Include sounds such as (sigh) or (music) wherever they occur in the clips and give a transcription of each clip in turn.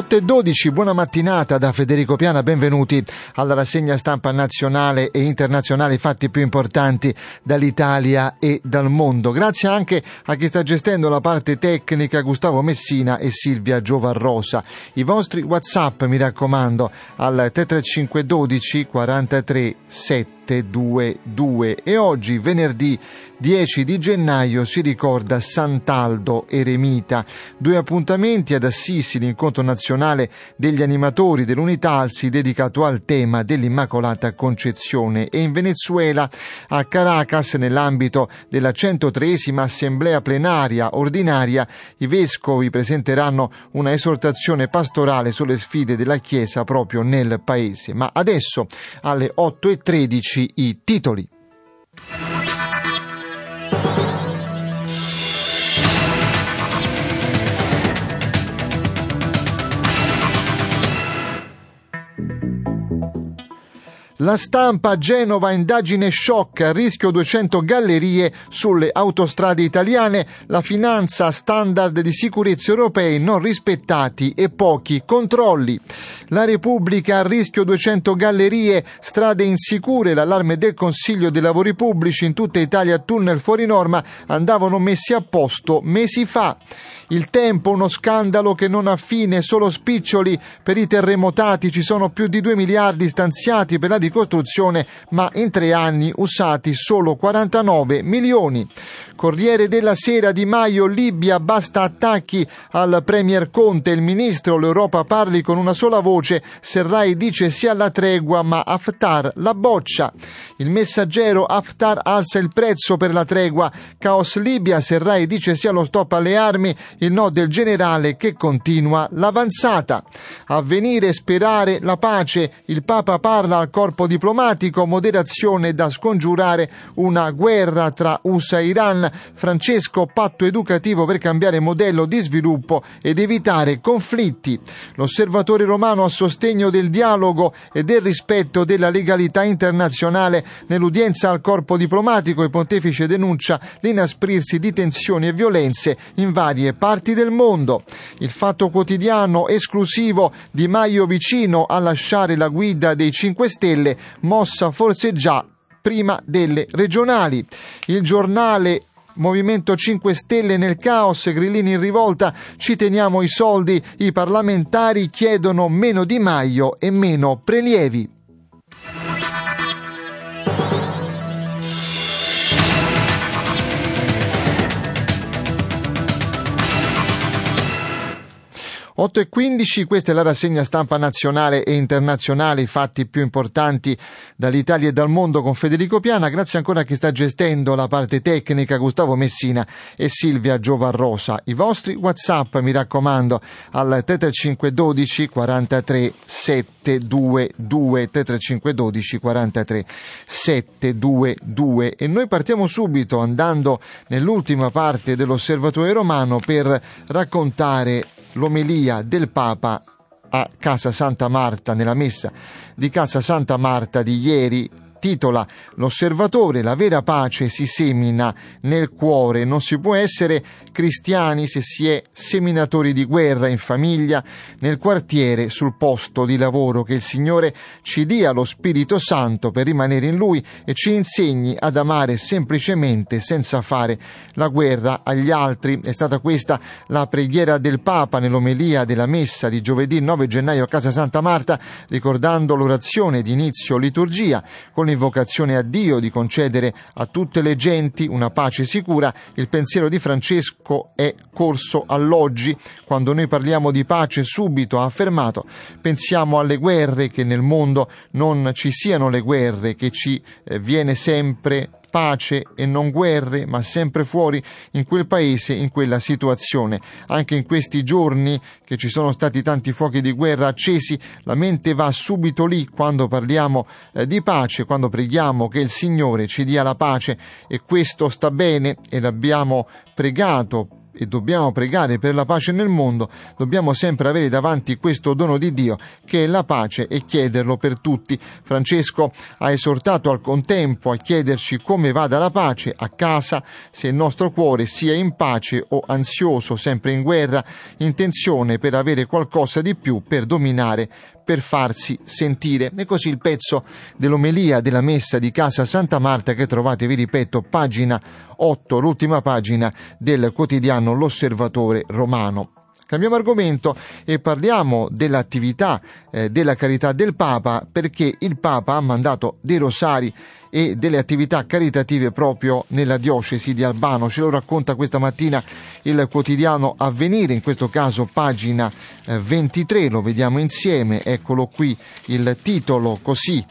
Otto e 12, buona mattinata da Federico Piana, benvenuti alla rassegna stampa nazionale e internazionale, i fatti più importanti dall'Italia e dal mondo. Grazie anche a chi sta gestendo la parte tecnica, Gustavo Messina e Silvia Giovarrosa. I vostri WhatsApp, mi raccomando, al 33512 43 7 722 e oggi venerdì 10 di gennaio si ricorda Sant'Aldo Eremita. Due appuntamenti ad Assisi, l'incontro nazionale degli animatori dell'Unità Alsi dedicato al tema dell'Immacolata Concezione e in Venezuela a Caracas nell'ambito della 103esima assemblea plenaria ordinaria i vescovi presenteranno una esortazione pastorale sulle sfide della Chiesa proprio nel paese. Ma adesso alle 8.13 i titoli. La stampa Genova, indagine shock, a rischio 200 gallerie sulle autostrade italiane, la finanza standard di sicurezza europei non rispettati e pochi controlli. La Repubblica a rischio 200 gallerie, strade insicure, l'allarme del Consiglio dei lavori pubblici in tutta Italia tunnel fuori norma andavano messi a posto mesi fa. Il tempo, uno scandalo che non ha fine, solo spiccioli. Per i terremotati, ci sono più di 2 miliardi stanziati per la ricostruzione, ma in tre anni usati solo 49 milioni. Corriere della Sera Di Maio, Libia, basta attacchi al Premier Conte, il ministro, l'Europa parli con una sola voce, Serrai dice sia la tregua ma Haftar la boccia. Il messaggero Haftar alza il prezzo per la tregua, caos Libia, Serrai dice sia lo stop alle armi, il no del generale che continua l'avanzata. Avvenire, sperare la pace, il Papa parla al corpo diplomatico, moderazione da scongiurare una guerra tra USA e Iran, Francesco patto educativo per cambiare modello di sviluppo ed evitare conflitti. L'osservatore romano a sostegno del dialogo e del rispetto della legalità internazionale nell'udienza al corpo diplomatico il pontefice denuncia l'inasprirsi di tensioni e violenze in varie parti del mondo. Il fatto quotidiano esclusivo di Maio vicino a lasciare la guida dei 5 Stelle, mossa forse già prima delle regionali. Il giornale Movimento 5 Stelle nel caos, Grillini in rivolta, ci teniamo i soldi, i parlamentari chiedono meno Di Maio e meno prelievi. 8 e 15, questa è la rassegna stampa nazionale e internazionale, i fatti più importanti dall'Italia e dal mondo con Federico Piana. Grazie ancora a chi sta gestendo la parte tecnica, Gustavo Messina e Silvia Giovarrosa. I vostri WhatsApp, mi raccomando, al 3512 43 722 3512 43 722 e noi partiamo subito andando nell'ultima parte dell'Osservatorio Romano per raccontare l'omelia del Papa a Casa Santa Marta, nella messa di Casa Santa Marta di ieri, titola L'osservatore, la vera pace si semina nel cuore, non si può essere cristiani se si è seminatori di guerra in famiglia, nel quartiere, sul posto di lavoro, che il Signore ci dia lo Spirito Santo per rimanere in Lui e ci insegni ad amare semplicemente senza fare la guerra agli altri. È stata questa la preghiera del Papa nell'omelia della messa di giovedì 9 gennaio a Casa Santa Marta, ricordando l'orazione di inizio liturgia con l'invocazione a Dio di concedere a tutte le genti una pace sicura. Il pensiero di Francesco è corso all'oggi. Quando noi parliamo di pace subito ha affermato pensiamo alle guerre, che nel mondo non ci siano le guerre, che ci eh, viene sempre pace e non guerre, ma sempre fuori in quel paese, in quella situazione. Anche in questi giorni che ci sono stati tanti fuochi di guerra accesi, la mente va subito lì quando parliamo eh, di pace, quando preghiamo che il Signore ci dia la pace e questo sta bene e l'abbiamo pregato e dobbiamo pregare per la pace nel mondo, dobbiamo sempre avere davanti questo dono di Dio che è la pace e chiederlo per tutti. Francesco ha esortato al contempo a chiederci come vada la pace a casa, se il nostro cuore sia in pace o ansioso, sempre in guerra, in tensione per avere qualcosa di più per dominare per farsi sentire. E così il pezzo dell'omelia della messa di Casa Santa Marta che trovate, vi ripeto, pagina 8, l'ultima pagina del quotidiano L'Osservatore Romano. Cambiamo argomento e parliamo dell'attività eh, della carità del Papa perché il Papa ha mandato dei rosari e delle attività caritative proprio nella diocesi di Albano. Ce lo racconta questa mattina il quotidiano Avvenire, in questo caso pagina eh, 23, lo vediamo insieme, eccolo qui il titolo così.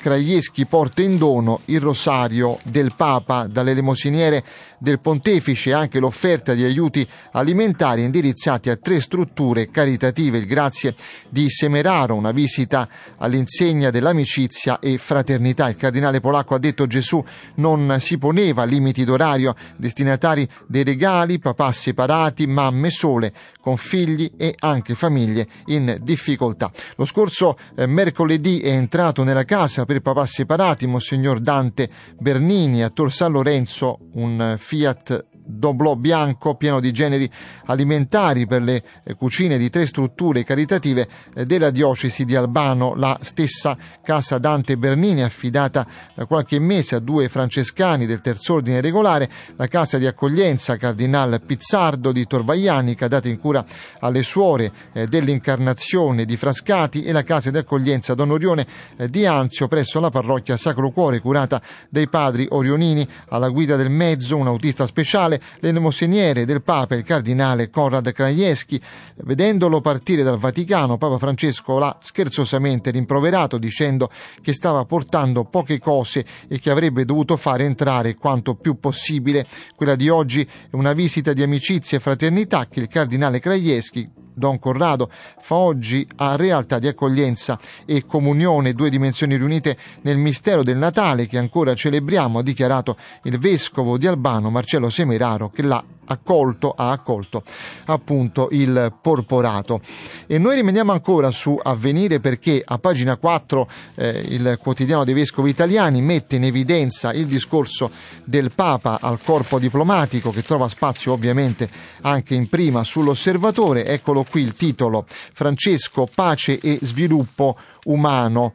Craieschi porta in dono il rosario del Papa dalle elemosiniere del pontefice anche l'offerta di aiuti alimentari indirizzati a tre strutture caritative. Il grazie di Semeraro, una visita all'insegna dell'amicizia e fraternità. Il cardinale polacco ha detto Gesù non si poneva limiti d'orario, destinatari dei regali, papà separati, mamme sole, con figli e anche famiglie in difficoltà. Lo scorso eh, mercoledì è entrato nella casa per papà separati Monsignor Dante Bernini a Tor San Lorenzo, un fiyattı. Doblò bianco pieno di generi alimentari per le eh, cucine di tre strutture caritative eh, della diocesi di Albano, la stessa casa Dante Bernini affidata da qualche mese a due francescani del terzo ordine regolare, la casa di accoglienza Cardinal Pizzardo di Torvaianica data in cura alle suore eh, dell'incarnazione di Frascati e la casa di accoglienza Don Orione di Anzio presso la parrocchia Sacro Cuore curata dai padri orionini. Alla guida del mezzo un autista speciale l'elemoseniere del Papa, il cardinale Konrad Krajewski. Vedendolo partire dal Vaticano, Papa Francesco l'ha scherzosamente rimproverato dicendo che stava portando poche cose e che avrebbe dovuto fare entrare quanto più possibile. Quella di oggi è una visita di amicizia e fraternità che il cardinale Krajewski Don Corrado fa oggi a realtà di accoglienza e comunione, due dimensioni riunite nel mistero del Natale che ancora celebriamo, ha dichiarato il vescovo di Albano Marcello Semeraro che l'ha accolto, ha accolto appunto il porporato. E noi rimaniamo ancora su Avvenire perché a pagina 4 eh, il quotidiano dei vescovi italiani mette in evidenza il discorso del Papa al corpo diplomatico che trova spazio ovviamente anche in prima sull'osservatore. Eccolo qui il titolo Francesco, pace e sviluppo umano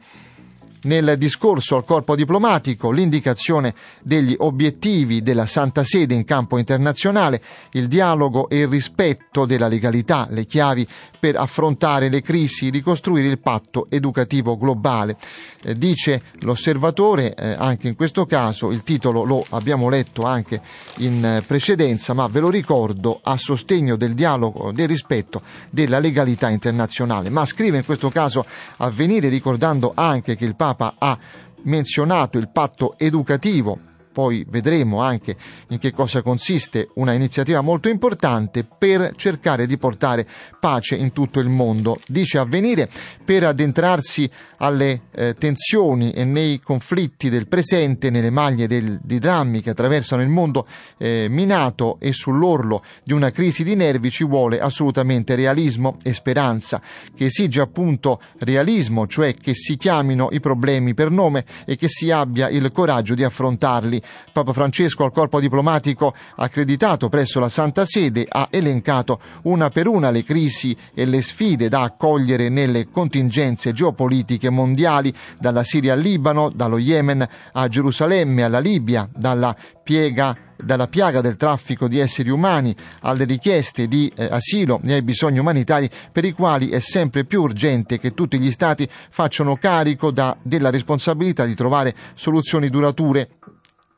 nel discorso al corpo diplomatico l'indicazione degli obiettivi della Santa Sede in campo internazionale, il dialogo e il rispetto della legalità, le chiavi per affrontare le crisi, ricostruire il patto educativo globale. Eh, dice l'osservatore, eh, anche in questo caso, il titolo lo abbiamo letto anche in eh, precedenza, ma ve lo ricordo, a sostegno del dialogo, del rispetto della legalità internazionale. Ma scrive in questo caso avvenire ricordando anche che il Papa Papa ha menzionato il patto educativo poi vedremo anche in che cosa consiste una iniziativa molto importante per cercare di portare pace in tutto il mondo. Dice avvenire per addentrarsi alle eh, tensioni e nei conflitti del presente, nelle maglie del, di drammi che attraversano il mondo eh, minato e sull'orlo di una crisi di nervi ci vuole assolutamente realismo e speranza, che esige appunto realismo, cioè che si chiamino i problemi per nome e che si abbia il coraggio di affrontarli Papa Francesco al corpo diplomatico accreditato presso la Santa Sede ha elencato una per una le crisi e le sfide da accogliere nelle contingenze geopolitiche mondiali, dalla Siria al Libano, dallo Yemen a Gerusalemme, alla Libia, dalla piega dalla piaga del traffico di esseri umani alle richieste di eh, asilo e ai bisogni umanitari per i quali è sempre più urgente che tutti gli Stati facciano carico da, della responsabilità di trovare soluzioni durature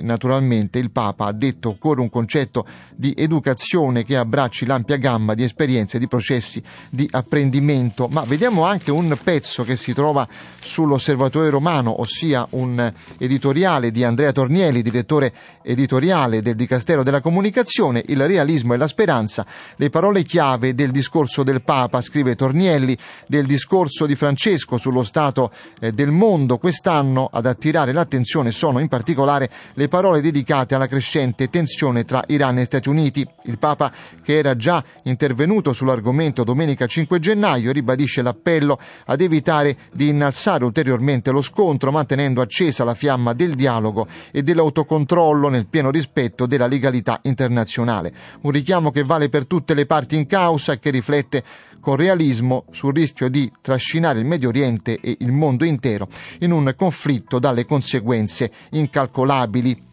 naturalmente il Papa ha detto occorre un concetto di educazione che abbracci l'ampia gamma di esperienze di processi di apprendimento, ma vediamo anche un pezzo che si trova sull'Osservatore Romano, ossia un editoriale di Andrea Tornielli, direttore editoriale del Dicastero della Comunicazione, il realismo e la speranza, le parole chiave del discorso del Papa, scrive Tornielli, del discorso di Francesco sullo stato eh, del mondo. Quest'anno ad attirare l'attenzione sono in particolare le parole dedicate alla crescente tensione tra Iran e Stati Uniti. Il Papa, che era già intervenuto sull'argomento domenica 5 gennaio, ribadisce l'appello ad evitare di innalzare ulteriormente lo scontro, mantenendo accesa la fiamma del dialogo e dell'autocontrollo nel pieno rispetto della legalità internazionale. Un richiamo che vale per tutte le parti in causa e che riflette con realismo sul rischio di trascinare il Medio Oriente e il mondo intero in un conflitto dalle conseguenze incalcolabili.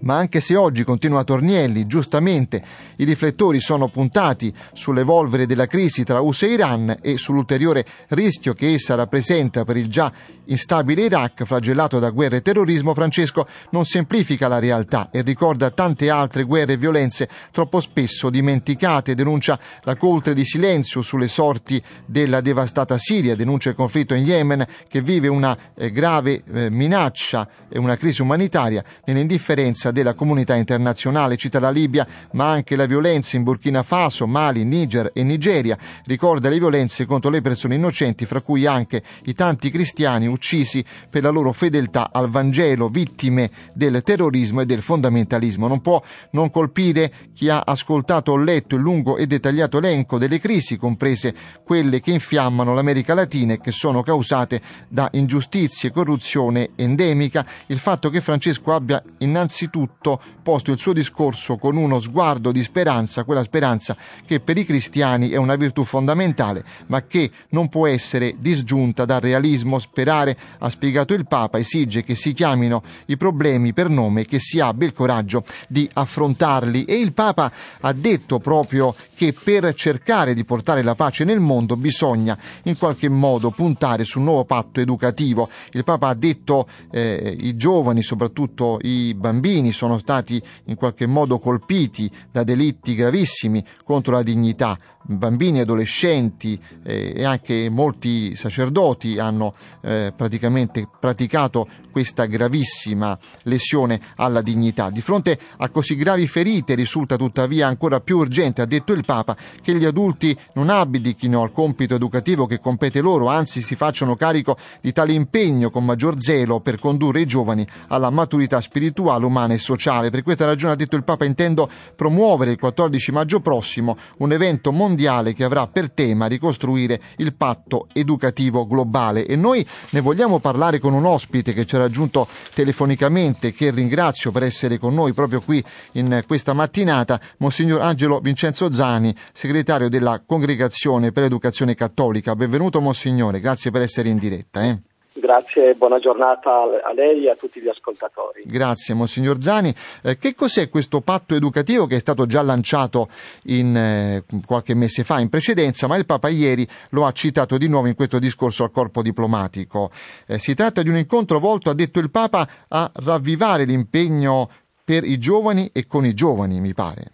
Ma anche se oggi, continua Tornielli, giustamente i riflettori sono puntati sull'evolvere della crisi tra USA e Iran e sull'ulteriore rischio che essa rappresenta per il già instabile Iraq, flagellato da guerre e terrorismo, Francesco non semplifica la realtà e ricorda tante altre guerre e violenze troppo spesso dimenticate, denuncia la coltre di silenzio sulle sorti della devastata Siria, denuncia il conflitto in Yemen che vive una eh, grave eh, minaccia e una crisi umanitaria nell'indifferenza della comunità internazionale, cita la Libia, ma anche la violenza in Burkina Faso, Mali, Niger e Nigeria, ricorda le violenze contro le persone innocenti, fra cui anche i tanti cristiani uccisi per la loro fedeltà al Vangelo, vittime del terrorismo e del fondamentalismo. Non può non colpire chi ha ascoltato o letto il lungo e dettagliato elenco delle crisi, comprese quelle che infiammano l'America Latina e che sono causate da ingiustizie, corruzione endemica, il fatto che Francesco abbia innanzitutto tutto posto il suo discorso con uno sguardo di speranza, quella speranza che per i cristiani è una virtù fondamentale, ma che non può essere disgiunta dal realismo. Sperare, ha spiegato il Papa, esige che si chiamino i problemi per nome e che si abbia il coraggio di affrontarli. E il Papa ha detto proprio che per cercare di portare la pace nel mondo bisogna in qualche modo puntare sul nuovo patto educativo. Il Papa ha detto eh, i giovani, soprattutto i bambini, sono stati in qualche modo colpiti da delitti gravissimi contro la dignità bambini, adolescenti eh, e anche molti sacerdoti hanno eh, praticamente praticato questa gravissima lesione alla dignità. Di fronte a così gravi ferite risulta tuttavia ancora più urgente, ha detto il Papa, che gli adulti non abdichino al compito educativo che compete loro, anzi si facciano carico di tale impegno con maggior zelo per condurre i giovani alla maturità spirituale, umana e sociale. Per questa ragione, ha detto il Papa, intendo promuovere il 14 maggio prossimo un evento mondiale mondiale che avrà per tema ricostruire il patto educativo globale e noi ne vogliamo parlare con un ospite che ci ha raggiunto telefonicamente che ringrazio per essere con noi proprio qui in questa mattinata, Monsignor Angelo Vincenzo Zani, segretario della Congregazione per l'Educazione Cattolica. Benvenuto Monsignore, grazie per essere in diretta. Eh. Grazie e buona giornata a lei e a tutti gli ascoltatori. Grazie, Monsignor Zani. Eh, che cos'è questo patto educativo che è stato già lanciato in, eh, qualche mese fa in precedenza, ma il Papa ieri lo ha citato di nuovo in questo discorso al corpo diplomatico? Eh, si tratta di un incontro volto, ha detto il Papa, a ravvivare l'impegno per i giovani e con i giovani, mi pare.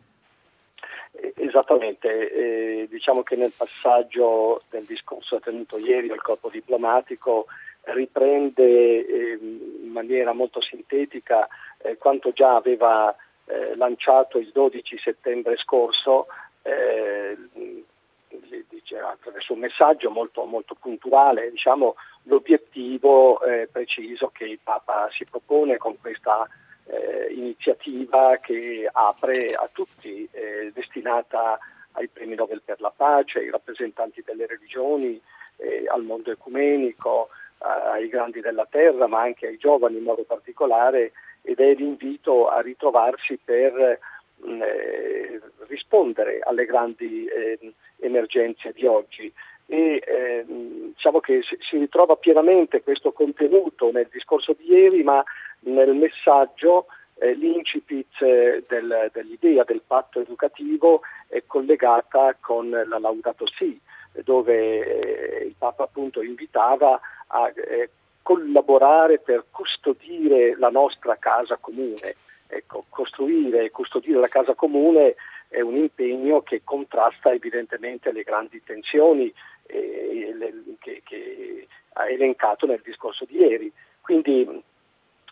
Esattamente, eh, diciamo che nel passaggio del discorso tenuto ieri al corpo diplomatico riprende eh, in maniera molto sintetica eh, quanto già aveva eh, lanciato il 12 settembre scorso eh, attraverso un messaggio molto, molto puntuale diciamo, l'obiettivo eh, preciso che il Papa si propone con questa eh, iniziativa che apre a tutti, destinata ai premi Nobel per la pace, ai rappresentanti delle religioni, al mondo ecumenico, ai grandi della terra, ma anche ai giovani in modo particolare, ed è l'invito a ritrovarsi per mh, eh, rispondere alle grandi eh, emergenze di oggi. E eh, diciamo che si, si, ritrova pienamente questo contenuto nel discorso di ieri, ma nel messaggio eh, l'incipit eh, del, dell'idea del patto educativo è collegata con la Laudato Si, dove eh, il Papa appunto invitava a eh, collaborare per custodire la nostra casa comune. Ecco, costruire e custodire la casa comune è un impegno che contrasta evidentemente le grandi tensioni eh, le, che, che ha elencato nel discorso di ieri. Quindi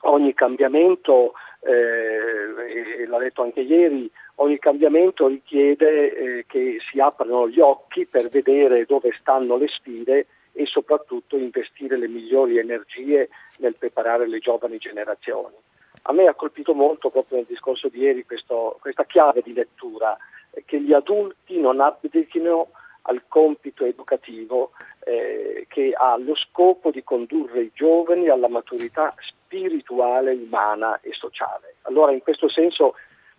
ogni cambiamento, eh, l'ha detto anche ieri, ogni cambiamento richiede eh, che si aprano gli occhi per vedere dove stanno le sfide e soprattutto investire le migliori energie nel preparare le giovani generazioni. A me ha colpito molto proprio nel discorso di ieri questo, questa chiave di lettura, eh, che gli adulti non abdichino al compito educativo eh, che ha lo scopo di condurre i giovani alla maturità spirituale, umana e sociale. Allora in questo senso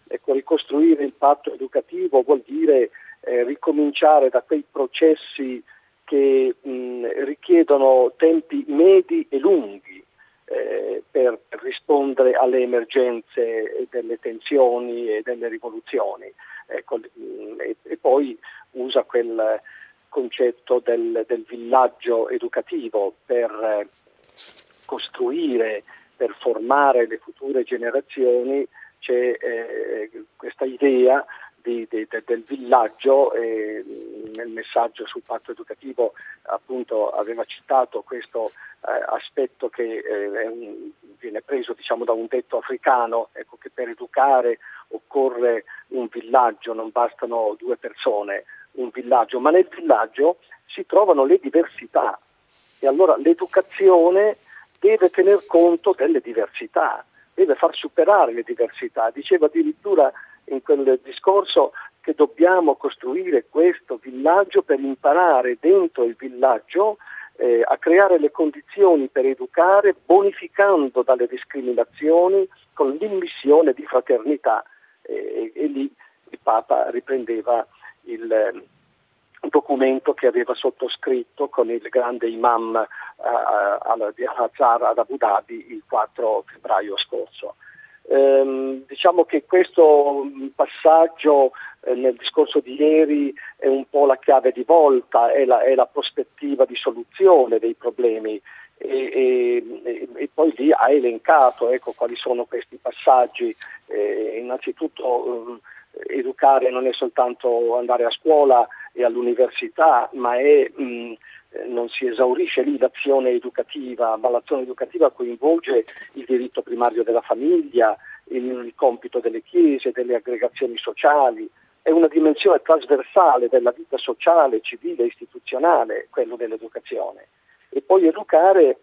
ecco, ricostruire il patto educativo vuol dire eh, ricominciare da quei processi che mh, richiedono tempi medi e lunghi eh, per rispondere alle emergenze delle tensioni e delle rivoluzioni. Ecco, mh, e, e, poi usa quel concetto del, del villaggio educativo per eh, costruire, per formare le future generazioni, c'è eh, questa idea di, di, de, del villaggio e nel messaggio sul patto educativo appunto aveva citato questo eh, aspetto che eh, un, viene preso diciamo, da un detto africano, ecco, che per educare occorre un villaggio, non bastano due persone, un villaggio, ma nel villaggio si trovano le diversità e allora l'educazione deve tener conto delle diversità, deve far superare le diversità. Diceva addirittura in quel discorso che dobbiamo costruire questo villaggio per imparare dentro il villaggio eh, a creare le condizioni per educare bonificando dalle discriminazioni con l'immissione di fraternità e, e lì il Papa riprendeva il eh, documento che aveva sottoscritto con il grande imam uh, di Al-Azhar ad Abu Dhabi il 4 febbraio scorso. Ehm, diciamo che questo passaggio eh, nel discorso di ieri è un po' la chiave di volta, è la, è la prospettiva di soluzione dei problemi e, e, e, poi lì ha elencato ecco, quali sono questi passaggi. Eh, innanzitutto eh, educare non è soltanto andare a scuola e all'università, ma è mh, eh, non si esaurisce lì l'azione educativa, ma l'azione educativa coinvolge il diritto primario della famiglia, il, compito delle chiese, delle aggregazioni sociali, è una dimensione trasversale della vita sociale, civile, istituzionale, quello dell'educazione. E poi educare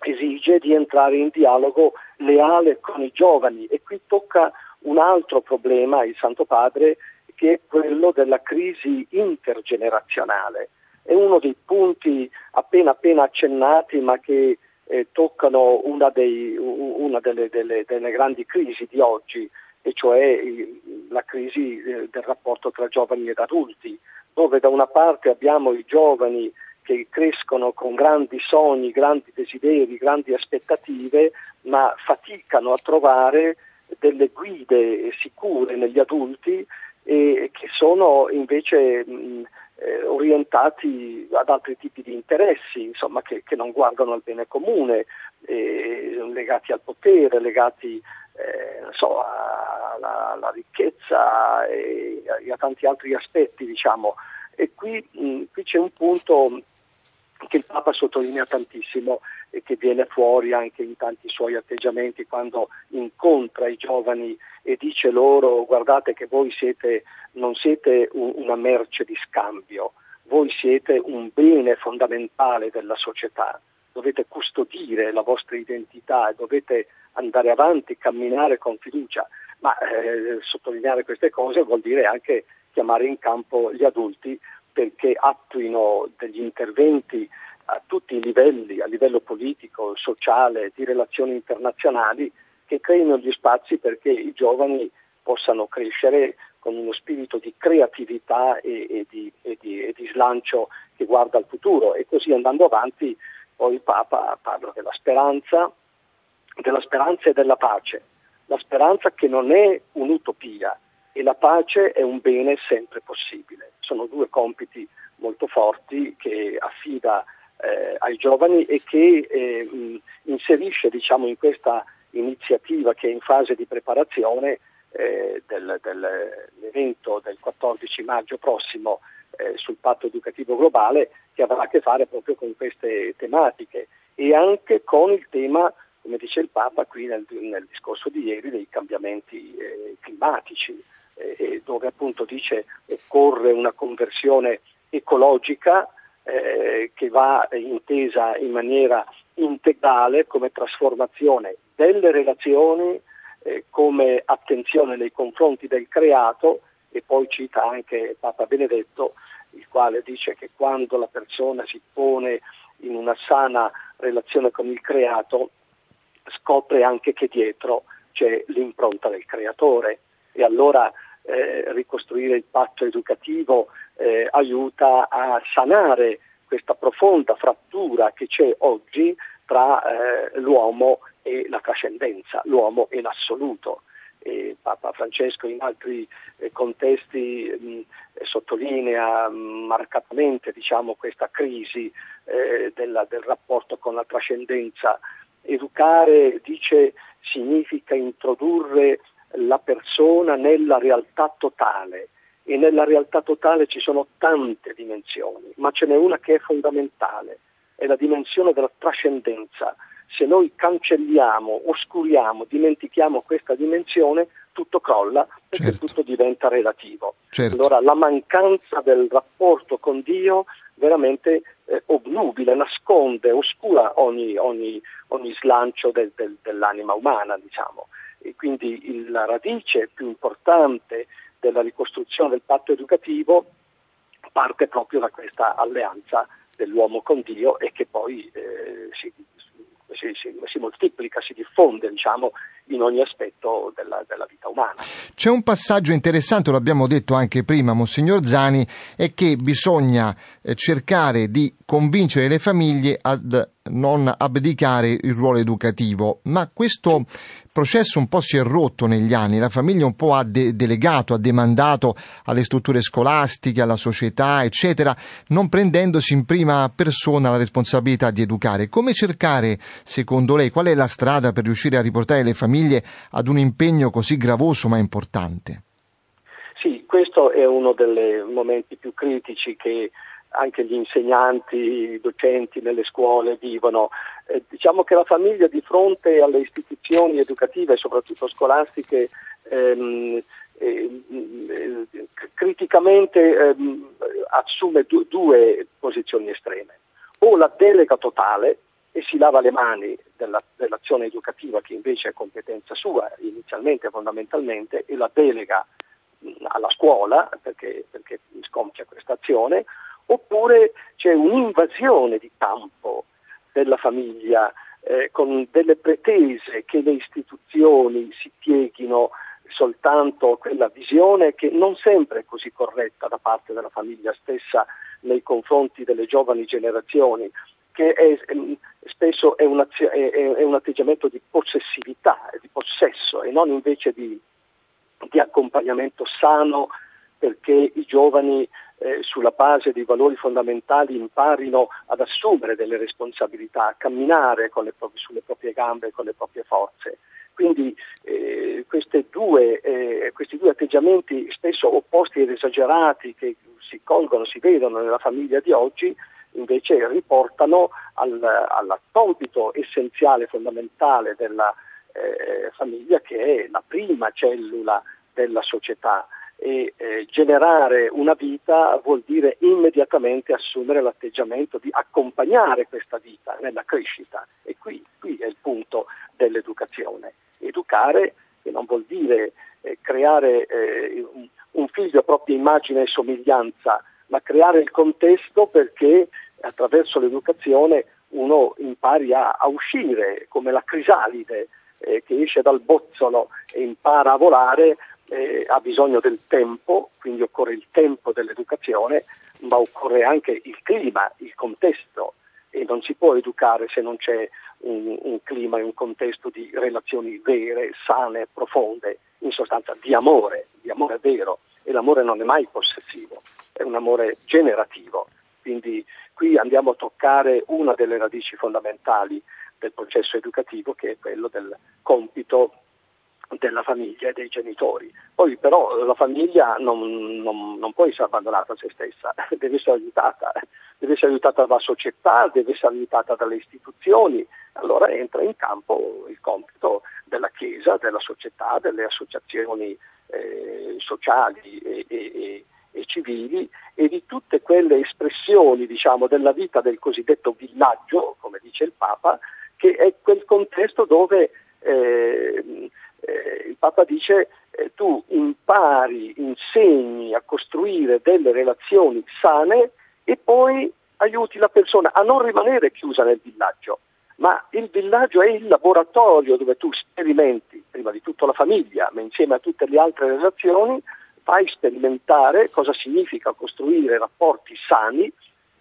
esige di entrare in dialogo leale con i giovani. E qui tocca un altro problema il Santo Padre che è quello della crisi intergenerazionale è uno dei punti appena appena accennati ma che eh, toccano una, dei, una delle, delle, delle, grandi crisi di oggi, e cioè la crisi eh, del rapporto tra giovani ed adulti, dove da una parte abbiamo i giovani che crescono con grandi sogni, grandi desideri, grandi aspettative, ma faticano a trovare delle guide sicure negli adulti e che sono invece mh, eh, orientati ad altri tipi di interessi, insomma, che, che non guardano al bene comune, eh, legati al potere, legati eh, so, alla, alla, ricchezza e, e, a tanti altri aspetti. Diciamo. E qui, mh, qui c'è un punto che il Papa sottolinea tantissimo e che viene fuori anche in tanti suoi atteggiamenti quando incontra i giovani e dice loro guardate che voi siete, non siete un, una merce di scambio, voi siete un bene fondamentale della società, dovete custodire la vostra identità dovete andare avanti, camminare con fiducia, ma eh, sottolineare queste cose vuol dire anche chiamare in campo gli adulti perché attuino degli interventi a tutti i livelli, a livello politico, sociale, di relazioni internazionali, che creino gli spazi perché i giovani possano crescere con uno spirito di creatività e, e, di, e, di, e, di, slancio che guarda al futuro e così andando avanti poi il Papa parla della speranza, della speranza e della pace, la speranza che non è un'utopia e la pace è un bene sempre possibile. Sono due compiti molto forti che affida eh, ai giovani e che eh, inserisce diciamo, in questa iniziativa che è in fase di preparazione eh, del, dell'evento del 14 maggio prossimo eh, sul patto educativo globale che avrà a che fare proprio con queste tematiche e anche con il tema, come dice il Papa qui nel, nel discorso di ieri, dei cambiamenti eh, climatici, eh, dove appunto dice occorre una conversione ecologica eh, che va intesa in maniera integrale come trasformazione delle relazioni, eh, come attenzione nei confronti del creato e poi cita anche Papa Benedetto, il quale dice che quando la persona si pone in una sana relazione con il creato, scopre anche che dietro c'è l'impronta del creatore. E allora eh, ricostruire il patto educativo eh, aiuta a sanare questa profonda frattura che c'è oggi tra eh, l'uomo e la trascendenza, l'uomo e l'assoluto. E Papa Francesco in altri eh, contesti mh, sottolinea mh, marcatamente diciamo, questa crisi eh, della, del rapporto con la trascendenza. Educare, dice, significa introdurre la persona nella realtà totale e nella realtà totale ci sono tante dimensioni, ma ce n'è una che è fondamentale, è la dimensione della trascendenza. Se noi cancelliamo, oscuriamo, dimentichiamo questa dimensione, tutto crolla perché certo. tutto diventa relativo. Certo. Allora la mancanza del rapporto con Dio veramente eh, obnubile, nasconde, oscura ogni, ogni, ogni slancio del, del, dell'anima umana, diciamo. E quindi la radice più importante della ricostruzione del patto educativo parte proprio da questa alleanza dell'uomo con Dio e che poi eh, si, si, si, si, moltiplica, si diffonde diciamo, in ogni aspetto della, della, vita umana. C'è un passaggio interessante, lo abbiamo detto anche prima, Monsignor Zani, è che bisogna eh, cercare di convincere le famiglie ad non abdicare il ruolo educativo, ma questo processo un po' si è rotto negli anni, la famiglia un po' ha de- delegato, ha demandato alle strutture scolastiche, alla società, eccetera, non prendendosi in prima persona la responsabilità di educare. Come cercare, secondo lei, qual è la strada per riuscire a riportare le famiglie ad un impegno così gravoso ma importante? Sì, questo è uno dei momenti più critici che anche gli insegnanti, i docenti nelle scuole vivono. Eh, diciamo che la famiglia di fronte alle istituzioni educative, soprattutto scolastiche, ehm, eh, eh, criticamente ehm, assume du- due posizioni estreme. O la delega totale e si lava le mani della, dell'azione educativa che invece è competenza sua inizialmente, fondamentalmente, e la delega alla scuola perché, perché scompia questa azione, oppure c'è un'invasione di campo della famiglia eh, con delle pretese che le istituzioni si pieghino soltanto quella visione che non sempre è così corretta da parte della famiglia stessa nei confronti delle giovani generazioni, che è, ehm, spesso è un, è, è un, atteggiamento di possessività, di possesso e non invece di, di accompagnamento sano perché i giovani eh, sulla base dei valori fondamentali imparino ad assumere delle responsabilità, a camminare proprie, sulle proprie gambe, con le proprie forze. Quindi eh, due, eh, questi due atteggiamenti spesso opposti ed esagerati che si colgono, si vedono nella famiglia di oggi, invece riportano al, al compito essenziale, fondamentale della eh, famiglia che è la prima cellula della società e eh, generare una vita vuol dire immediatamente assumere l'atteggiamento di accompagnare questa vita nella crescita e qui, qui è il punto dell'educazione. Educare che non vuol dire eh, creare eh, un figlio a propria immagine e somiglianza, ma creare il contesto perché attraverso l'educazione uno impari a, a uscire come la crisalide eh, che esce dal bozzolo e impara a volare, eh, ha bisogno del tempo, quindi occorre il tempo dell'educazione, ma occorre anche il clima, il contesto. E non si può educare se non c'è un, un clima e un contesto di relazioni vere, sane, profonde, in sostanza di amore, di amore vero. E l'amore non è mai possessivo, è un amore generativo, quindi qui andiamo a toccare una delle radici fondamentali del processo educativo che è quello del compito della famiglia e dei genitori. Poi però la famiglia non, non, non, può essere abbandonata a se stessa, (laughs) deve essere aiutata, deve essere aiutata dalla società, deve essere aiutata dalle istituzioni, allora entra in campo il compito della Chiesa, della società, delle associazioni eh, sociali e, e, e, civili e di tutte quelle espressioni diciamo, della vita del cosiddetto villaggio, come dice il Papa, che è quel contesto dove eh, eh, il Papa dice eh, tu impari, insegni a costruire delle relazioni sane e poi aiuti la persona a non rimanere chiusa nel villaggio, ma il villaggio è il laboratorio dove tu sperimenti, prima di tutto la famiglia, ma insieme a tutte le altre relazioni, fai sperimentare cosa significa costruire rapporti sani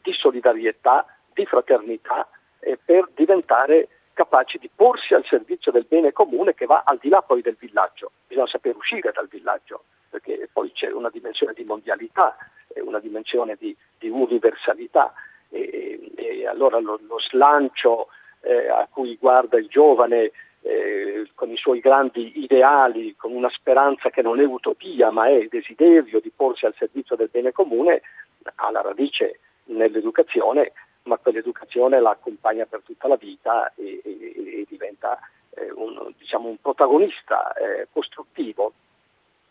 di solidarietà, di fraternità, eh, per diventare capaci di porsi al servizio del bene comune che va al di là poi del villaggio. Bisogna saper uscire dal villaggio, perché poi c'è una dimensione di mondialità, una dimensione di, di universalità e, e, allora lo, lo slancio eh, a cui guarda il giovane eh, con i suoi grandi ideali, con una speranza che non è utopia ma è desiderio di porsi al servizio del bene comune, ha la radice nell'educazione ma quell'educazione la accompagna per tutta la vita e, e, e diventa eh, un, diciamo, un, protagonista eh, costruttivo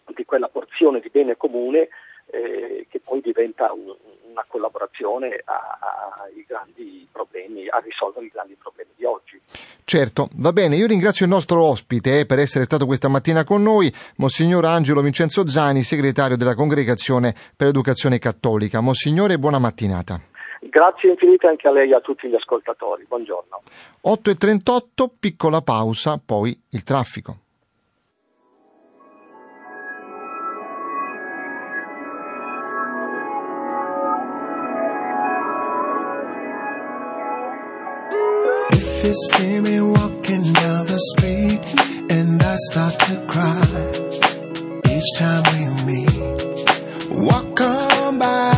di quella porzione di bene comune eh, che poi diventa un, una collaborazione ai grandi problemi, a risolvere i grandi problemi di oggi. Certo, va bene, io ringrazio il nostro ospite eh, per essere stato questa mattina con noi, Monsignor Angelo Vincenzo Zani, segretario della Congregazione per l'Educazione Cattolica. Monsignore, buona mattinata. Grazie infinite anche a lei e a tutti gli ascoltatori. Buongiorno. 8.38, piccola pausa, poi il traffico. You see me walking down the street and I start to cry each time we meet, walk on by.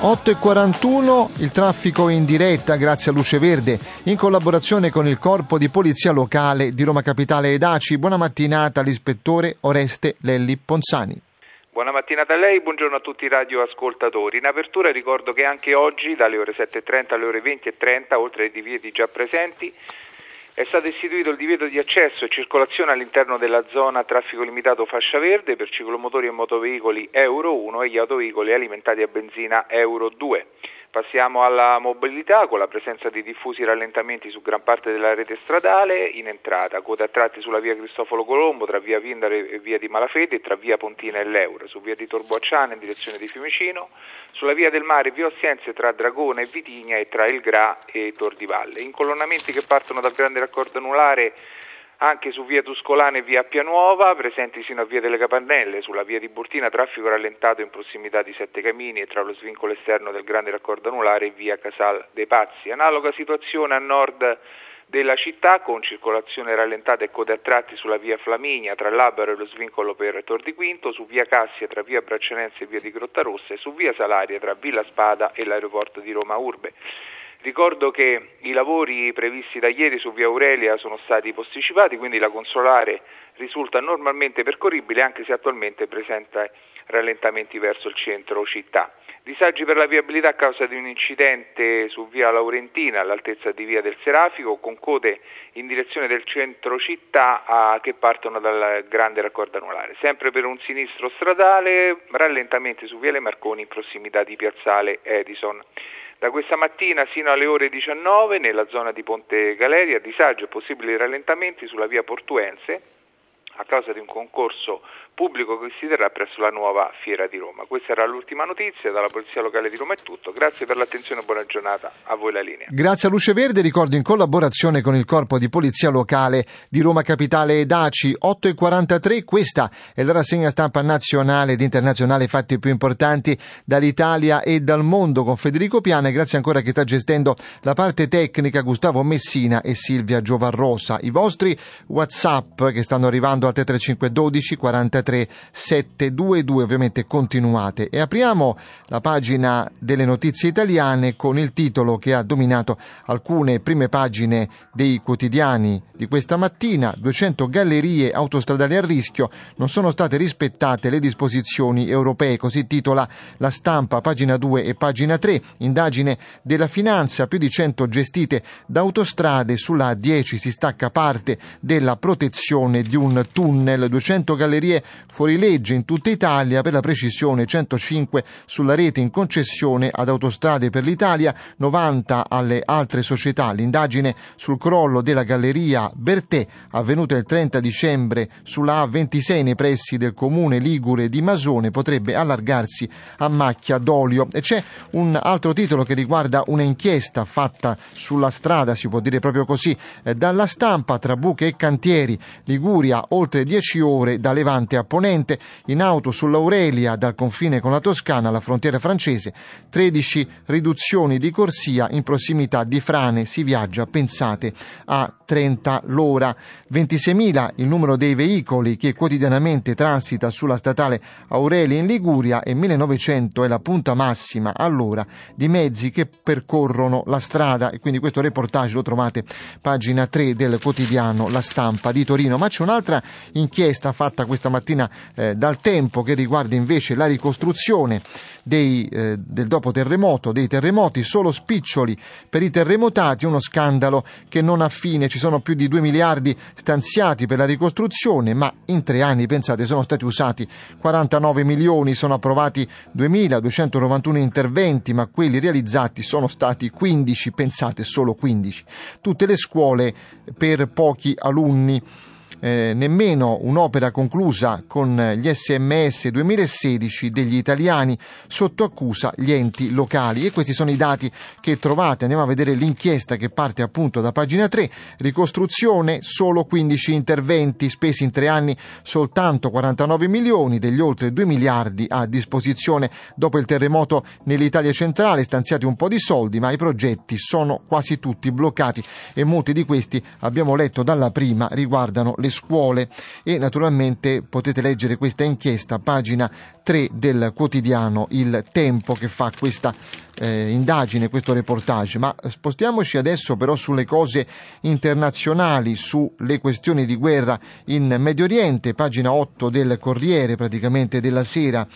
8.41, il traffico in diretta grazie a Luce Verde in collaborazione con il Corpo di Polizia Locale di Roma Capitale ed ACI. Buona mattinata all'ispettore Oreste Lelli Ponsani. Buona mattinata a lei, buongiorno a tutti i radioascoltatori. In apertura ricordo che anche oggi dalle ore 7.30 alle ore 20.30, oltre ai divieti già presenti, È stato istituito il divieto di accesso e circolazione all'interno della zona traffico limitato fascia verde per ciclomotori e motoveicoli Euro 1 e gli autoveicoli alimentati a benzina Euro 2. Passiamo alla mobilità con la presenza di diffusi rallentamenti su gran parte della rete stradale in entrata, code a tratti sulla via Cristoforo Colombo tra via Vindare e via di Malafede e tra via Pontina e l'Euro, su via di Torboacciana in direzione di Fiumicino, sulla via del mare via Ossiense tra Dragona e Vitigna e tra Il Gra e Tor di Valle. Incolonnamenti che partono dal grande raccordo anulare anche su via Tuscolana e via Pianuova, presenti sino a via delle Capannelle, sulla via di Burtina traffico rallentato in prossimità di Sette Camini e tra lo svincolo esterno del grande raccordo anulare e via Casal dei Pazzi. Analoga situazione a nord della città con circolazione rallentata e code a tratti sulla via Flaminia tra l'Abaro e lo svincolo per Tor di Quinto, su via Cassia tra via Braccianense e via di Grottarossa e su via Salaria tra Villa Spada e l'aeroporto di Roma Urbe. Ricordo che i lavori previsti da ieri su via Aurelia sono stati posticipati, quindi la consolare risulta normalmente percorribile anche se attualmente presenta rallentamenti verso il centro città. Disagi per la viabilità a causa di un incidente su via Laurentina all'altezza di via del Serafico con code in direzione del centro città a, che partono dal grande raccordo anulare. Sempre per un sinistro stradale, rallentamenti su via Le Marconi in prossimità di piazzale Edison. Da questa mattina sino alle ore 19 nella zona di Ponte Galeria disagio e possibili rallentamenti sulla via Portuense a causa di un concorso pubblico che si terrà presso la nuova Fiera di Roma. Questa era l'ultima notizia, dalla Polizia Locale di Roma è tutto. Grazie per l'attenzione e buona giornata. A voi la linea. Grazie a Luce Verde, ricordo in collaborazione con il Corpo di Polizia Locale di Roma Capitale e Daci 8.43. Questa è la rassegna stampa nazionale ed internazionale fatti più importanti dall'Italia e dal mondo con Federico Piana e grazie ancora a chi sta gestendo la parte tecnica Gustavo Messina e Silvia Giovarrosa. I vostri WhatsApp che stanno arrivando al 3512 43 722, ovviamente continuate. E apriamo la pagina delle notizie italiane con il titolo che ha dominato alcune prime pagine dei quotidiani di questa mattina. 200 gallerie autostradali a rischio, non sono state rispettate le disposizioni europee, così titola la stampa, pagina 2 e pagina 3. Indagine della finanza, più di 100 gestite da autostrade, sulla A10 si stacca parte della protezione di un tunnel, 200 gallerie fuori legge in tutta Italia, per la precisione 105 sulla rete in concessione ad Autostrade per l'Italia, 90 alle altre società. L'indagine sul crollo della galleria Bertè, avvenuta il 30 dicembre sulla A26 nei pressi del comune ligure di Masone, potrebbe allargarsi a macchia d'olio. E c'è un altro titolo che riguarda un'inchiesta fatta sulla strada, si può dire proprio così, eh, dalla stampa tra buche e cantieri. Liguria oltre 10 ore da Levante a Ponente, in auto sull'Aurelia dal confine con la Toscana alla frontiera francese, 13 riduzioni di corsia in prossimità di Frane, si viaggia, pensate, a 30 l'ora, 26.000 il numero dei veicoli che quotidianamente transita sulla statale Aurelia in Liguria e 1900 è la punta massima all'ora di mezzi che percorrono la strada. E quindi questo reportage lo trovate pagina 3 del quotidiano La Stampa di Torino, ma c'è un'altra inchiesta fatta questa mattina eh, dal tempo che riguarda invece la ricostruzione dei, eh, del dopo terremoto, dei terremoti, solo spiccioli per i terremotati, uno scandalo che non ha fine, ci sono più di 2 miliardi stanziati per la ricostruzione, ma in tre anni, pensate, sono stati usati 49 milioni, sono approvati 2.291 interventi, ma quelli realizzati sono stati 15, pensate, solo 15. Tutte le scuole per pochi alunni eh, nemmeno un'opera conclusa con gli sms 2016 degli italiani sotto accusa gli enti locali. E questi sono i dati che trovate. Andiamo a vedere l'inchiesta che parte appunto da pagina 3 ricostruzione solo 15 interventi spesi in tre anni soltanto 49 milioni degli oltre 2 miliardi a disposizione. Dopo il terremoto nell'Italia centrale stanziati un po' di soldi ma i progetti sono quasi tutti bloccati. E molti di questi abbiamo letto dalla prima riguardano le scuole e naturalmente potete leggere questa inchiesta, pagina 3 del quotidiano Il Tempo che fa questa eh, indagine, questo reportage. Ma spostiamoci adesso però sulle cose internazionali, sulle questioni di guerra in Medio Oriente, pagina 8 del Corriere praticamente della sera.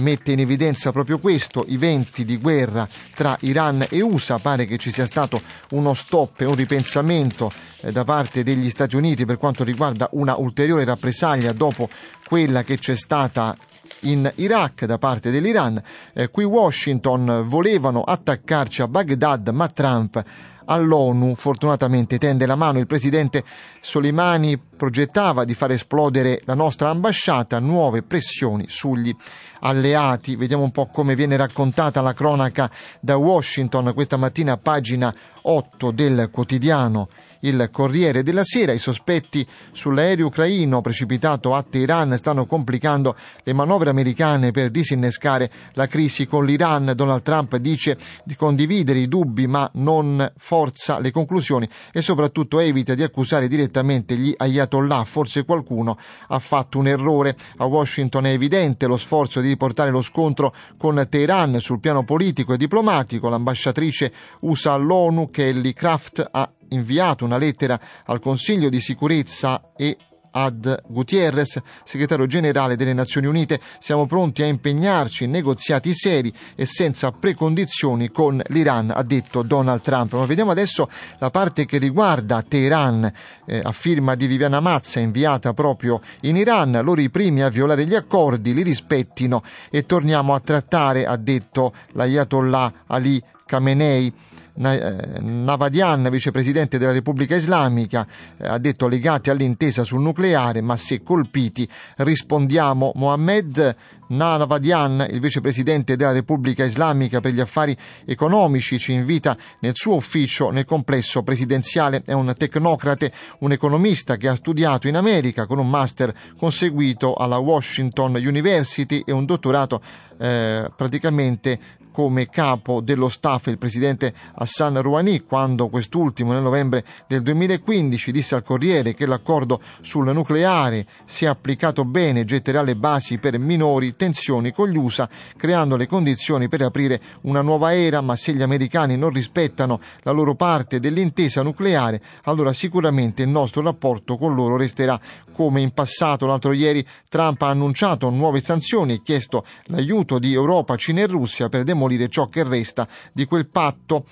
Mette in evidenza proprio questo, i venti di guerra tra Iran e USA. Pare che ci sia stato uno stop e un ripensamento eh, da parte degli Stati Uniti per quanto riguarda una ulteriore rappresaglia dopo quella che c'è stata in Iraq da parte dell'Iran. Eh, qui Washington volevano attaccarci a Baghdad, ma Trump all'ONU fortunatamente tende la mano. Il presidente Soleimani progettava di far esplodere la nostra ambasciata, nuove pressioni sugli alleati. Vediamo un po' come viene raccontata la cronaca da Washington questa mattina, pagina 8 del quotidiano il Corriere della Sera. I sospetti sull'aereo ucraino precipitato a Teheran stanno complicando le manovre americane per disinnescare la crisi con l'Iran. Donald Trump dice di condividere i dubbi ma non forza le conclusioni e soprattutto evita di accusare direttamente gli ayatollah. Forse qualcuno ha fatto un errore. A Washington è evidente lo sforzo di riportare lo scontro con Teheran sul piano politico e diplomatico. L'ambasciatrice USA all'ONU Kelly Craft ha inviato una lettera al Consiglio di sicurezza e ad Gutierrez, segretario generale delle Nazioni Unite, siamo pronti a impegnarci in negoziati seri e senza precondizioni con l'Iran, ha detto Donald Trump. Ma vediamo adesso la parte che riguarda Teheran, eh, a firma di Viviana Mazza, inviata proprio in Iran. Loro i primi a violare gli accordi li rispettino e torniamo a trattare, ha detto l'Ayatollah Ali Khamenei. Eh, Navadian, vicepresidente della Repubblica Islamica, eh, ha detto legati all'intesa sul nucleare, ma se colpiti rispondiamo. Mohammed Navadian, il vicepresidente della Repubblica Islamica per gli affari economici, ci invita nel suo ufficio nel complesso presidenziale. È un tecnocrate, un economista che ha studiato in America con un master conseguito alla Washington University e un dottorato eh, praticamente come capo dello staff il presidente Hassan Rouhani quando quest'ultimo nel novembre del 2015 disse al Corriere che l'accordo sul nucleare è applicato bene getterà le basi per minori tensioni con gli USA creando le condizioni per aprire una nuova era ma se gli americani non rispettano la loro parte dell'intesa nucleare allora sicuramente il nostro rapporto con loro resterà come in passato. L'altro ieri Trump ha annunciato nuove sanzioni e chiesto l'aiuto di Europa, Cina e Russia per demolire ciò che resta di quel patto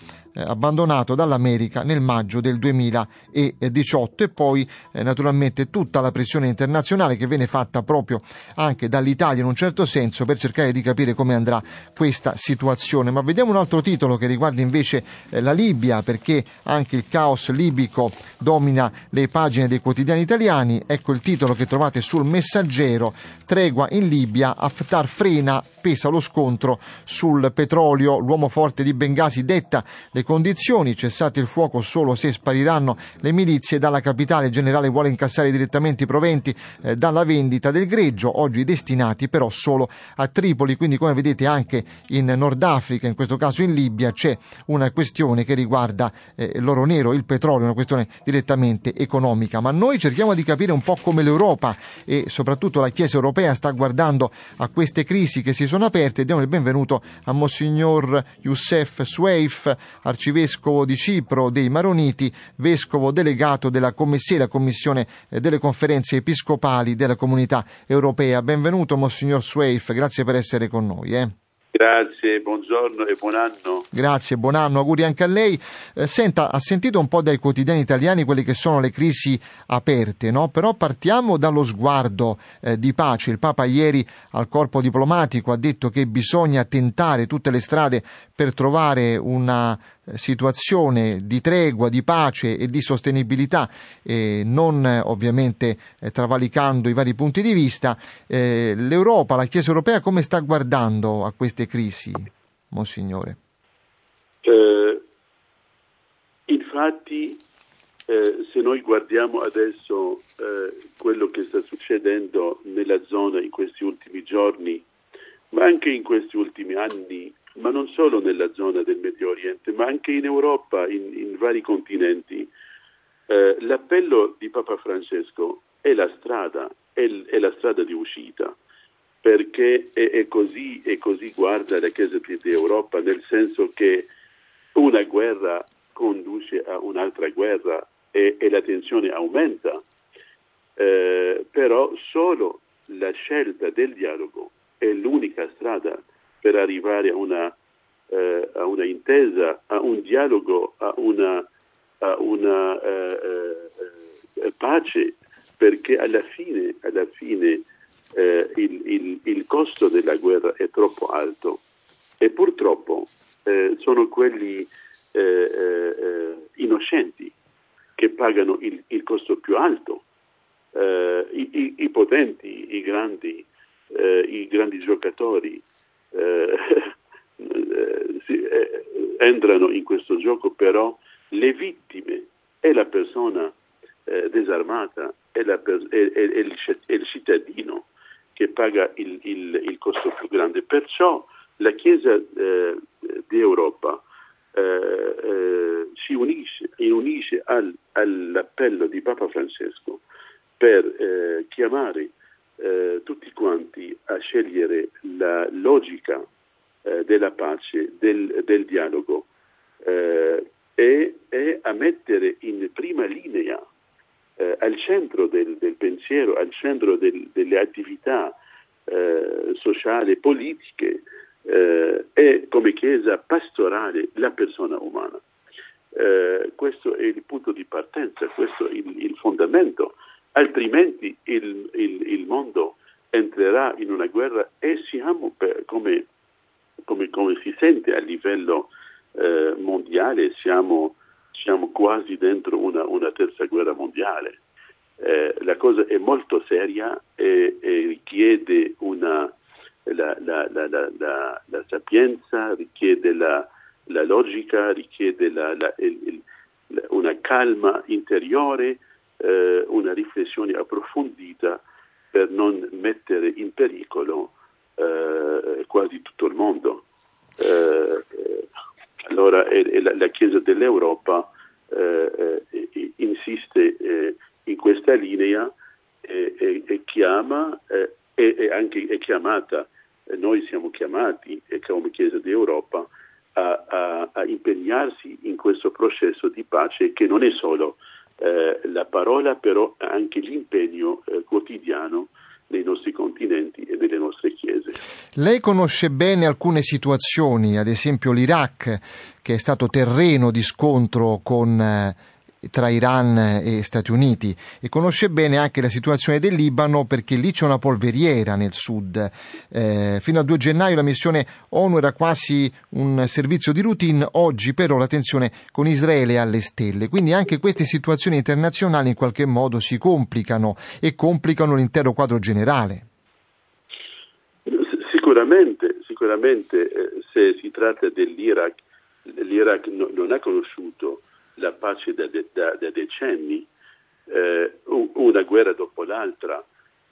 abbandonato dall'America nel maggio del 2018 e poi eh, naturalmente tutta la pressione internazionale che viene fatta proprio anche dall'Italia in un certo senso per cercare di capire come andrà questa situazione. Ma vediamo un altro titolo che riguarda invece eh, la Libia perché anche il caos libico domina le pagine dei quotidiani italiani. Ecco il titolo che trovate sul messaggero. Tregua in Libia, Haftar frena, pesa lo scontro sul petrolio. L'uomo forte di Bengasi detta le condizioni, cessate il fuoco solo se spariranno le milizie dalla capitale. Il generale vuole incassare direttamente i proventi eh, dalla vendita del greggio, oggi destinati però solo a Tripoli. Quindi come vedete anche in Nord Africa, in questo caso in Libia, c'è una questione che riguarda eh, l'oro nero, il petrolio, una questione direttamente economica. Ma noi cerchiamo di capire un po' come l'Europa e soprattutto la Chiesa europea sta guardando a queste crisi che si sono aperte. Diamo il benvenuto a Monsignor Youssef Sueif, arcivescovo di Cipro dei Maroniti, vescovo delegato della Commissera, Commissione eh, delle Conferenze Episcopali della Comunità Europea. Benvenuto Monsignor Sueif, grazie per essere con noi. Eh. Grazie, buongiorno e buon anno. Grazie, buon anno, auguri anche a lei. Eh, senta, ha sentito un po' dai quotidiani italiani quelle che sono le crisi aperte, no? Però partiamo dallo sguardo eh, di pace. Il Papa ieri al corpo diplomatico ha detto che bisogna tentare tutte le strade per trovare una situazione di tregua, di pace e di sostenibilità, eh, non ovviamente eh, travalicando i vari punti di vista, eh, l'Europa, la Chiesa europea come sta guardando a queste crisi, Monsignore? Eh, infatti, eh, se noi guardiamo adesso quello che sta succedendo nella zona in questi ultimi giorni, ma anche in questi ultimi anni, ma non solo nella zona del Medio Oriente, ma anche in Europa, in, in vari continenti. Eh, l'appello di Papa Francesco è la strada, è, è la strada di uscita, perché è, è, così, è così guarda la Chiesa d'Europa, nel senso che una guerra conduce a un'altra guerra e, e la tensione aumenta, eh, però solo la scelta del dialogo è l'unica strada per arrivare a una, eh, a una intesa, a un dialogo, a una, a una eh, eh, pace, perché alla fine, alla fine eh, il, il, il, costo della guerra è troppo alto e purtroppo eh, sono quelli innocenti che pagano il, il costo più alto. I, i, i, potenti, i grandi, i grandi giocatori eh, (laughs) si, eh, entrano in questo gioco, però le vittime e la persona eh, disarmata e, e, il, il, cittadino che paga il, il, il, costo più grande. Perciò la Chiesa eh, d'Europa eh, si unisce, unisce al, all'appello di Papa Francesco per chiamare eh, tutti quanti a scegliere la logica eh, della pace, del, del dialogo eh, e, e, a mettere in prima linea eh, al centro del, del, pensiero, al centro del, delle attività eh, sociali politiche eh, e come Chiesa pastorale la persona umana. questo è il punto di partenza, questo è il, il fondamento altrimenti il, il, il, mondo entrerà in una guerra e siamo, per, come, come, come, si sente a livello eh, mondiale, siamo, siamo, quasi dentro una, una terza guerra mondiale. Eh, la cosa è molto seria e, e richiede una, la, la, la, la, sapienza, richiede la, logica, richiede il, una calma interiore, eh, una riflessione approfondita per non mettere in pericolo eh, quasi tutto il mondo. Eh, allora la, la, Chiesa dell'Europa eh, eh, insiste in questa linea e, e chiama e anche è chiamata, noi siamo chiamati come Chiesa d'Europa a, a, a impegnarsi in questo processo di pace che non è solo eh, la parola, però anche l'impegno eh, quotidiano dei nostri continenti e delle nostre chiese. Lei conosce bene alcune situazioni, ad esempio l'Iraq, che è stato terreno di scontro con eh, tra Iran e Stati Uniti e conosce bene anche la situazione del Libano perché lì c'è una polveriera nel sud. Eh, fino al 2 gennaio la missione ONU era quasi un servizio di routine, oggi però la tensione con Israele è alle stelle. Quindi anche queste situazioni internazionali in qualche modo si complicano e complicano l'intero quadro generale. Sicuramente, sicuramente eh, se si tratta dell'Iraq, l'Iraq no, non ha conosciuto la pace da, da, da decenni, eh, una guerra dopo l'altra.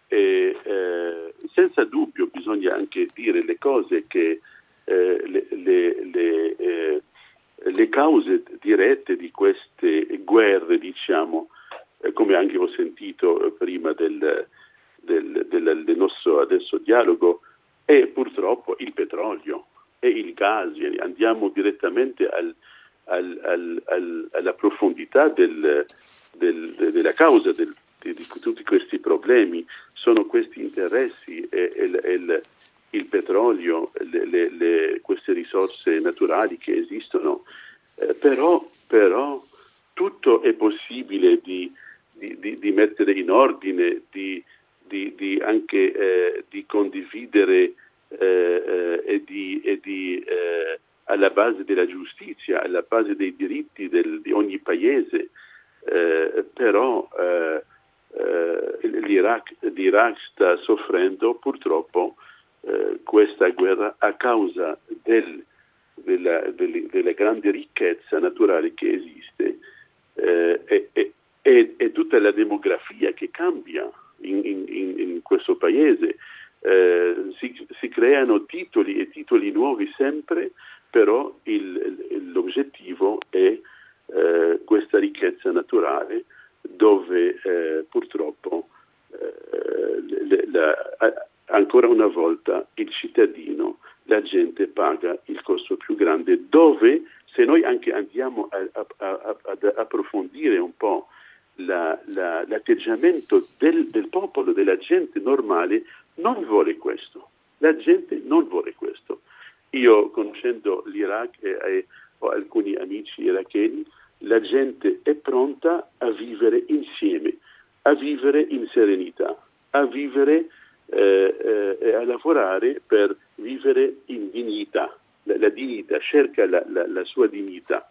E, eh, senza dubbio bisogna anche dire le cose che eh, le, le, le, eh, le, cause dirette di queste guerre, diciamo, eh, come anche ho sentito prima del, del, del, del nostro adesso dialogo, è purtroppo il petrolio e il gas. Andiamo direttamente al, al, al, al, alla profondità del, del, della causa del, di, di, tutti questi problemi, sono questi interessi e, e, e il, il, petrolio, le, le, queste risorse naturali che esistono, eh, però, però, tutto è possibile di, di, di mettere in ordine, di, anche eh, di condividere eh, eh e di, e eh, alla base della giustizia, alla base dei diritti del, di ogni paese, eh, però eh, eh, l'Iraq, l'Iraq, sta soffrendo purtroppo eh, questa guerra a causa del, della, delle, della, grande ricchezza naturale che esiste eh, e, e, e, e, tutta la demografia che cambia in, in, in questo paese. Eh, si, si creano titoli e titoli nuovi sempre però il, l'obiettivo è eh, questa ricchezza naturale dove eh, purtroppo eh, la, ancora una volta il cittadino, la gente paga il costo più grande dove se noi anche andiamo a, a, a, ad approfondire un po' la, la, l'atteggiamento del, del popolo, della gente normale, non vuole questo La gente non vuole questo. Io, conoscendo l'Iraq e, e ho alcuni amici iracheni, la gente è pronta a vivere insieme, a vivere in serenità, a vivere eh, eh, a lavorare per vivere in dignità. La, la dignità, cerca la, la, la, sua dignità.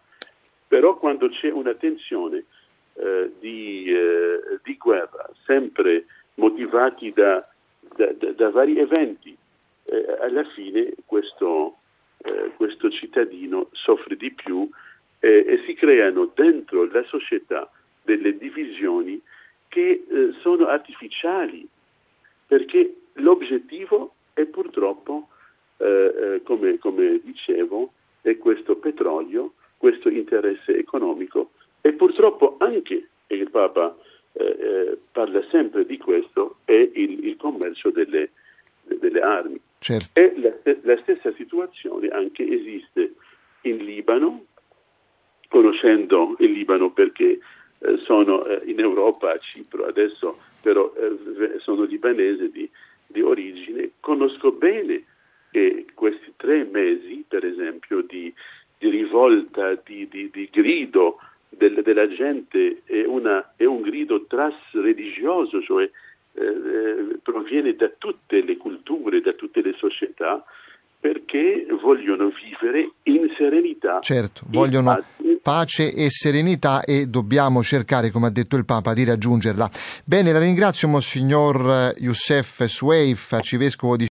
Però quando c'è una tensione eh, di, eh, di, guerra, sempre motivati da, da, da, da vari eventi, eh, alla fine questo, eh, questo cittadino soffre di più e si creano dentro la società delle divisioni che eh, sono artificiali, perché l'obiettivo è purtroppo, eh, eh, come, come, dicevo, è questo petrolio, questo interesse economico e purtroppo anche, il Papa eh, eh, parla sempre di questo, è il, il commercio delle, delle armi. Certo. E la, la stessa situazione anche esiste in Libano, conoscendo il Libano perché eh, sono eh, in Europa a Cipro, adesso però eh, sono libanese di, di, origine, conosco bene che questi tre mesi, per esempio, di, di rivolta, di, di grido del, della gente è, una, è, un grido trasreligioso, cioè eh, proviene da tutte le culture, da tutte le società, perché vogliono vivere in serenità. Certo, vogliono pace. pace. e serenità e dobbiamo cercare, come ha detto il Papa, di raggiungerla. Bene, la ringrazio Monsignor Youssef Sueif, arcivescovo di